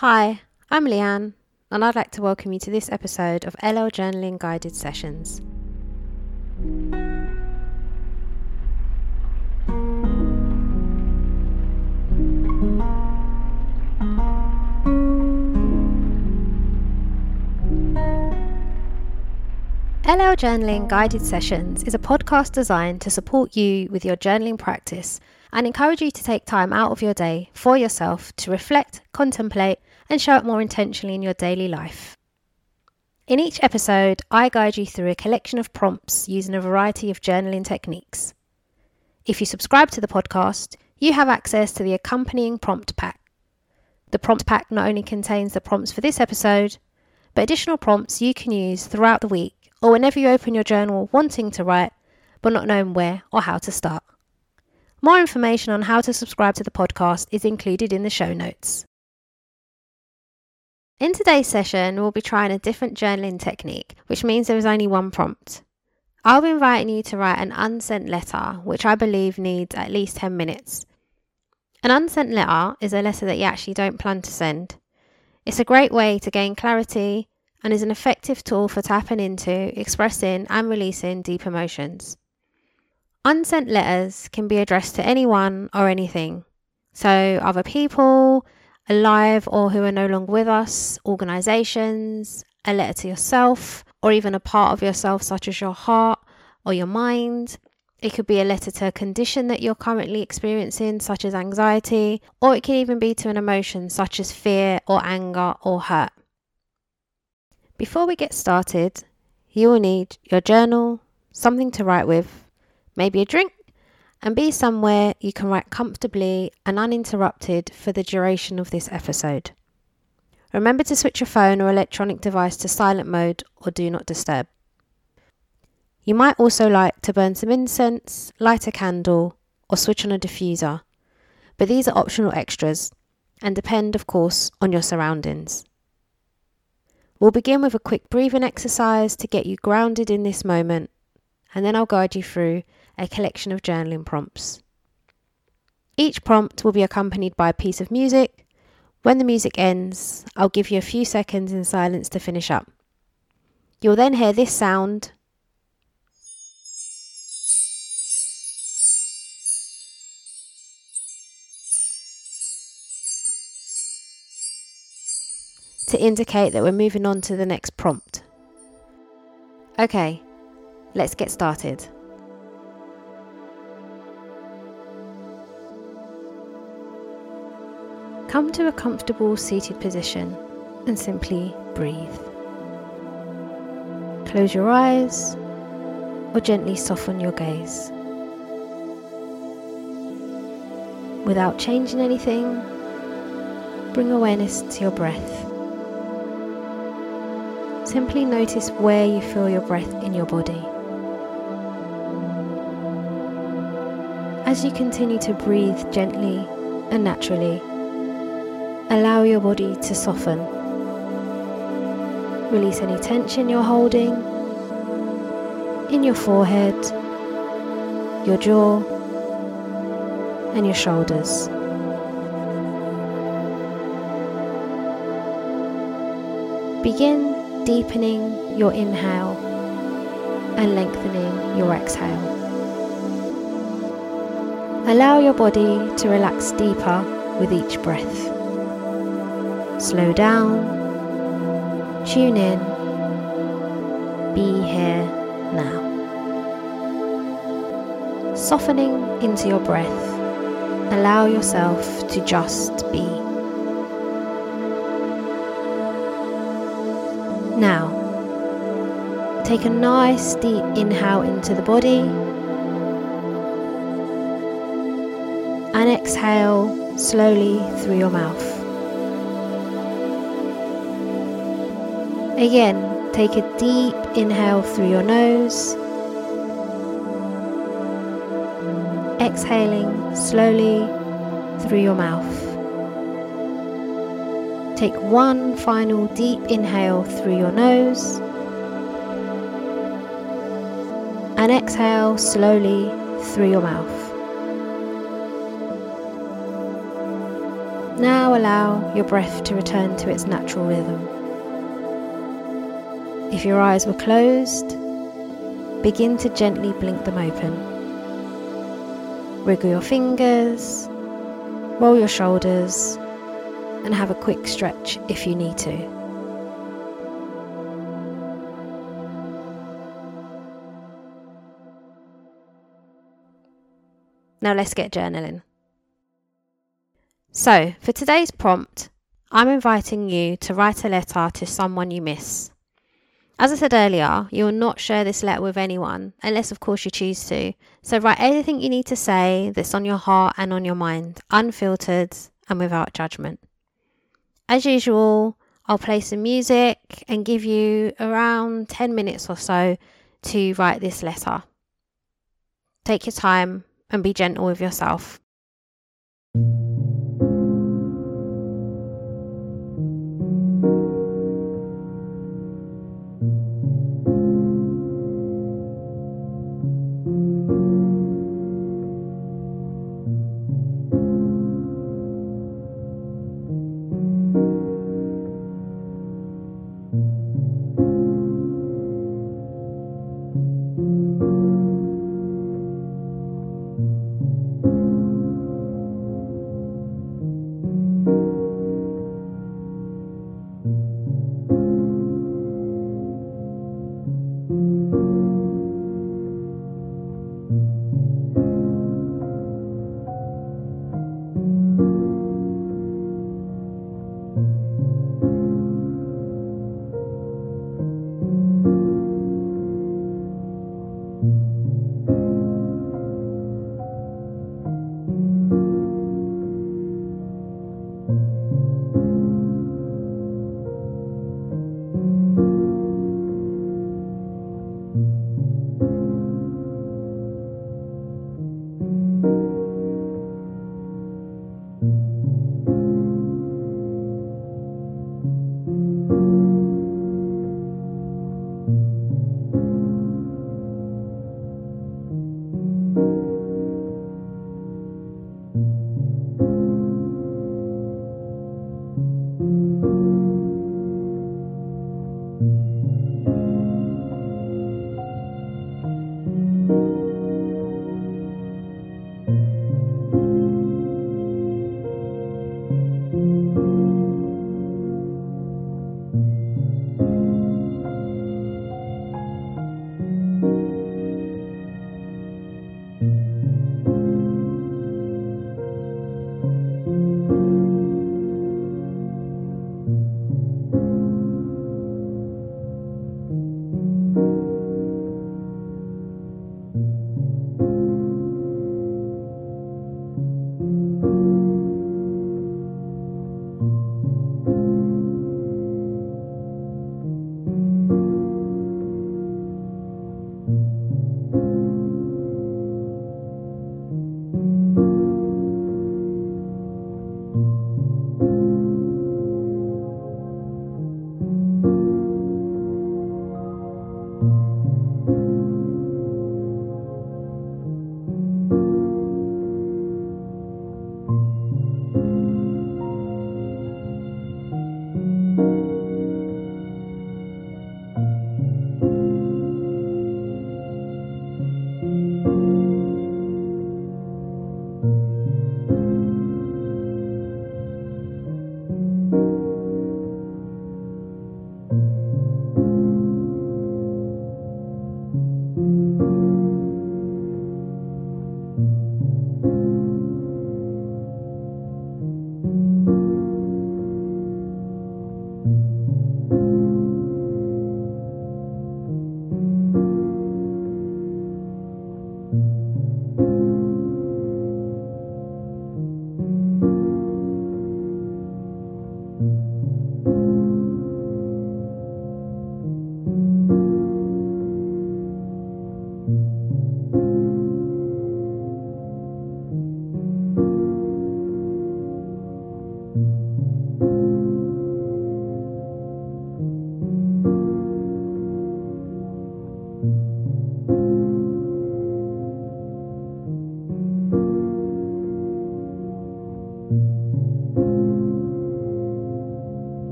Hi, I'm Leanne, and I'd like to welcome you to this episode of LL Journaling Guided Sessions. LL Journaling Guided Sessions is a podcast designed to support you with your journaling practice and encourage you to take time out of your day for yourself to reflect, contemplate, and show up more intentionally in your daily life. In each episode, I guide you through a collection of prompts using a variety of journaling techniques. If you subscribe to the podcast, you have access to the accompanying prompt pack. The prompt pack not only contains the prompts for this episode, but additional prompts you can use throughout the week or whenever you open your journal wanting to write but not knowing where or how to start. More information on how to subscribe to the podcast is included in the show notes. In today's session, we'll be trying a different journaling technique, which means there is only one prompt. I'll be inviting you to write an unsent letter, which I believe needs at least 10 minutes. An unsent letter is a letter that you actually don't plan to send. It's a great way to gain clarity and is an effective tool for tapping into, expressing, and releasing deep emotions. Unsent letters can be addressed to anyone or anything. So, other people, alive or who are no longer with us, organizations, a letter to yourself, or even a part of yourself, such as your heart or your mind. It could be a letter to a condition that you're currently experiencing, such as anxiety, or it could even be to an emotion such as fear or anger or hurt. Before we get started, you will need your journal, something to write with, maybe a drink, and be somewhere you can write comfortably and uninterrupted for the duration of this episode. Remember to switch your phone or electronic device to silent mode or do not disturb. You might also like to burn some incense, light a candle, or switch on a diffuser, but these are optional extras and depend, of course, on your surroundings. We'll begin with a quick breathing exercise to get you grounded in this moment, and then I'll guide you through a collection of journaling prompts. Each prompt will be accompanied by a piece of music. When the music ends, I'll give you a few seconds in silence to finish up. You'll then hear this sound. to indicate that we're moving on to the next prompt. Okay, let's get started. Come to a comfortable seated position and simply breathe. Close your eyes or gently soften your gaze. Without changing anything, bring awareness to your breath. Simply notice where you feel your breath in your body. As you continue to breathe gently and naturally, allow your body to soften. Release any tension you're holding in your forehead, your jaw, and your shoulders. Begin deepening your inhale and lengthening your exhale. Allow your body to relax deeper with each breath. Slow down, tune in, be here now. Softening into your breath, allow yourself to just be. Now, take a nice deep inhale into the body and exhale slowly through your mouth. Again, take a deep inhale through your nose, exhaling slowly through your mouth. Take one final deep inhale through your nose and exhale slowly through your mouth. Now allow your breath to return to its natural rhythm. If your eyes were closed, begin to gently blink them open. Wriggle your fingers, roll your shoulders, and have a quick stretch if you need to. Now let's get journaling. So, for today's prompt, I'm inviting you to write a letter to someone you miss. As I said earlier, you will not share this letter with anyone, unless, of course, you choose to. So, write anything you need to say that's on your heart and on your mind, unfiltered and without judgment. As usual, I'll play some music and give you around 10 minutes or so to write this letter. Take your time and be gentle with yourself.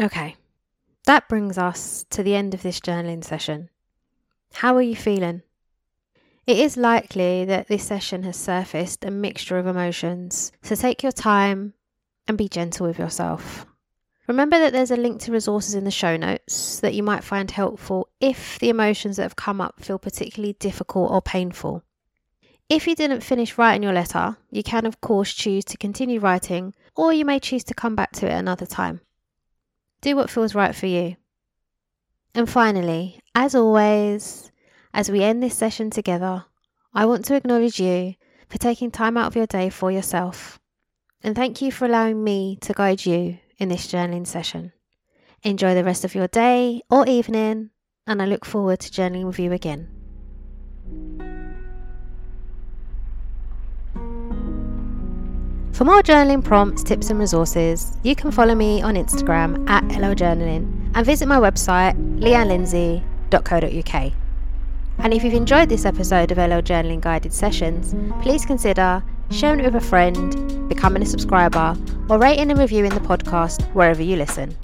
Okay, that brings us to the end of this journaling session. How are you feeling? It is likely that this session has surfaced a mixture of emotions, so take your time and be gentle with yourself. Remember that there's a link to resources in the show notes that you might find helpful if the emotions that have come up feel particularly difficult or painful. If you didn't finish writing your letter, you can, of course, choose to continue writing, or you may choose to come back to it another time. Do what feels right for you. And finally, as always, as we end this session together, I want to acknowledge you for taking time out of your day for yourself. And thank you for allowing me to guide you in this journaling session. Enjoy the rest of your day or evening, and I look forward to journaling with you again. For more journaling prompts, tips, and resources, you can follow me on Instagram at LLJournaling and visit my website leannelindsey.co.uk. And if you've enjoyed this episode of LL Journaling Guided Sessions, please consider sharing it with a friend, becoming a subscriber, or rating and reviewing the podcast wherever you listen.